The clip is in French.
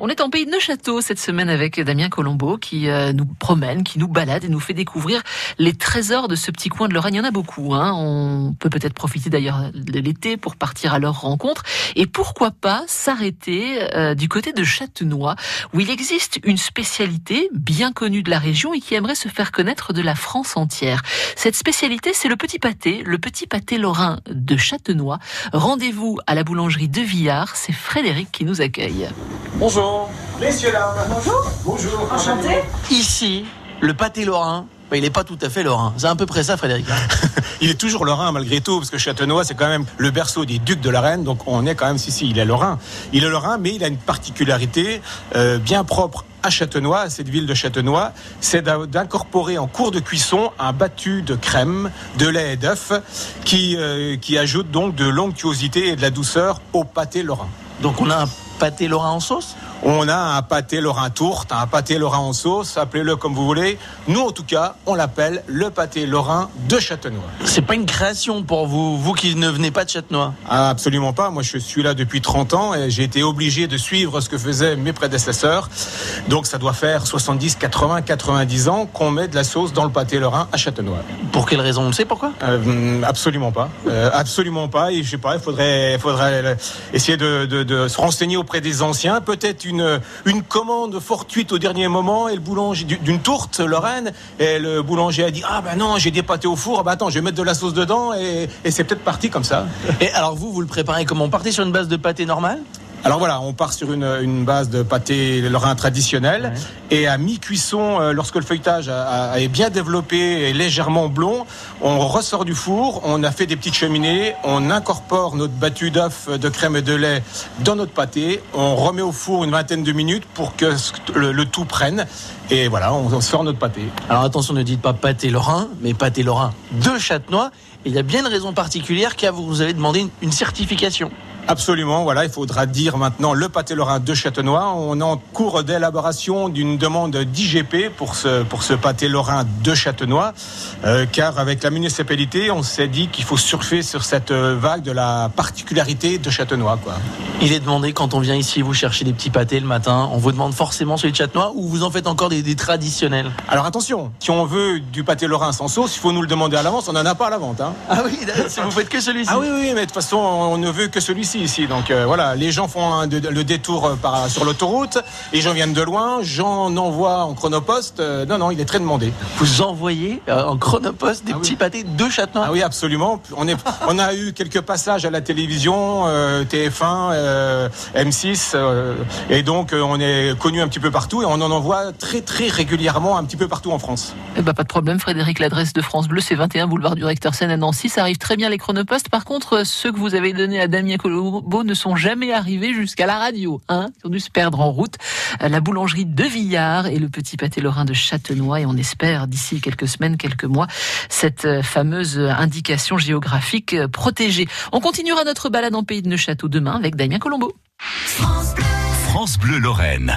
On est en pays de Neuchâteau cette semaine avec Damien Colombo qui euh, nous promène, qui nous balade et nous fait découvrir les trésors de ce petit coin de Lorraine. Il y en a beaucoup. Hein. On peut peut-être profiter d'ailleurs de l'été pour partir à leur rencontre. Et pourquoi pas s'arrêter euh, du côté de Châtenois où il existe une spécialité bien connue de la région et qui aimerait se faire connaître de la France entière. Cette spécialité, c'est le petit pâté, le petit pâté lorrain de Châtenois. Rendez-vous à la boulangerie de Villars. C'est Frédéric qui nous accueille. Bonjour. Messieurs, dames. Bonjour. Bonjour. Enchanté. Ici, le pâté lorrain, il n'est pas tout à fait lorrain. C'est à peu près ça, Frédéric. Il est toujours lorrain malgré tout, parce que Châtenois, c'est quand même le berceau des ducs de la Reine, donc on est quand même, si, si, il est lorrain. Il est lorrain, mais il a une particularité euh, bien propre à Châtenois, à cette ville de Châtenois, c'est d'incorporer en cours de cuisson un battu de crème, de lait et d'œuf, qui, euh, qui ajoute donc de l'onctuosité et de la douceur au pâté lorrain. Donc on a un pâté lorrain en sauce On a un pâté lorrain tourte, un pâté lorrain en sauce, appelez-le comme vous voulez. Nous, en tout cas, on l'appelle le pâté lorrain de Châtenois. C'est pas une création pour vous, vous qui ne venez pas de Châtenois. Ah, absolument pas. Moi, je suis là depuis 30 ans et j'ai été obligé de suivre ce que faisaient mes prédécesseurs. Donc, ça doit faire 70, 80, 90 ans qu'on met de la sauce dans le pâté lorrain à Châtenois. Pour quelle raison On sait pourquoi? Euh, absolument pas. Euh, absolument pas. Et je sais pas, il faudrait, essayer de, de- de se renseigner auprès des anciens. Peut-être une, commande fortuite au dernier moment et le boulanger du- d'une tourte lorraine. Et le boulanger a dit ah ben non, j'ai des pâtés au four. Ah ben attends, je vais mettre de la sauce dedans et, c'est peut-être parti comme ça. Et alors vous, vous le préparez comment? Partez sur une base de pâté normal Alors voilà, on part sur une, une base de pâté lorrain traditionnel et à mi-cuisson, euh, lorsque le feuilletage a, a- est bien développé et légèrement blond, on ressort du four, on a fait des petites cheminées, on incorpore notre battu d'œuf, de crème et de lait dans notre pâté, on remet au four une vingtaine de minutes pour que le, le tout prenne et voilà, on, on sort notre pâté. Alors attention, ne dites pas pâté lorrain, mais pâté lorrain de Châtenois. Et il y a bien une raison particulière qui a vous avez demandé une, une certification. Absolument, voilà, il faudra dire maintenant le pâté lorrain de Châtenois. On est en cours d'élaboration d'une demande d'IGP pour ce, pour ce pâté lorrain de Châtenois, euh, car avec la municipalité, on s'est dit qu'il faut surfer sur cette euh, vague de la particularité de Châtenois. Quoi. Il est demandé quand on vient ici, vous cherchez des petits pâtés le matin, on vous demande forcément celui de Châtenois ou vous en faites encore des, des traditionnels? Alors attention, si on veut du pâté lorrain sans sauce, il faut nous le demander à l'avance, on n'en a pas à la vente. Hein. Ah oui, vous faites que celui-ci. Ah oui, oui, mais de toute façon, on ne veut que celui-ci ici. Donc euh, voilà, les gens font un- de- le détour euh, par, sur l'autoroute, les gens viennent de loin, j'en envoie en chronopost. Euh, non, non, il est très demandé. Vous envoyez euh, en chronopost des Ah oui. petits pâtés de Châtenois. Ah oui, absolument. On, est, on a eu quelques passages à la télévision, euh, TF1, euh, M6, euh, et donc euh, on est connu un petit peu partout et on en envoie très très régulièrement un petit peu partout en France. Eh ben, pas de problème, Frédéric. L'adresse de France Bleu, c'est 21 boulevard du Recteur Seine à Nancy. Ça arrive très bien les chronopostes. Par contre, ceux que vous avez donnés à Damien Ne sont jamais arrivés jusqu'à la radio. Hein Ils ont dû se perdre en route. Euh, La boulangerie de Villars et le petit pâté lorrain de Châtenois. Et on espère d'ici quelques semaines, quelques mois, cette euh, fameuse indication géographique euh, protégée. On continuera notre balade en pays de Neuchâteau demain avec Damien Colombo. France Bleu Lorraine.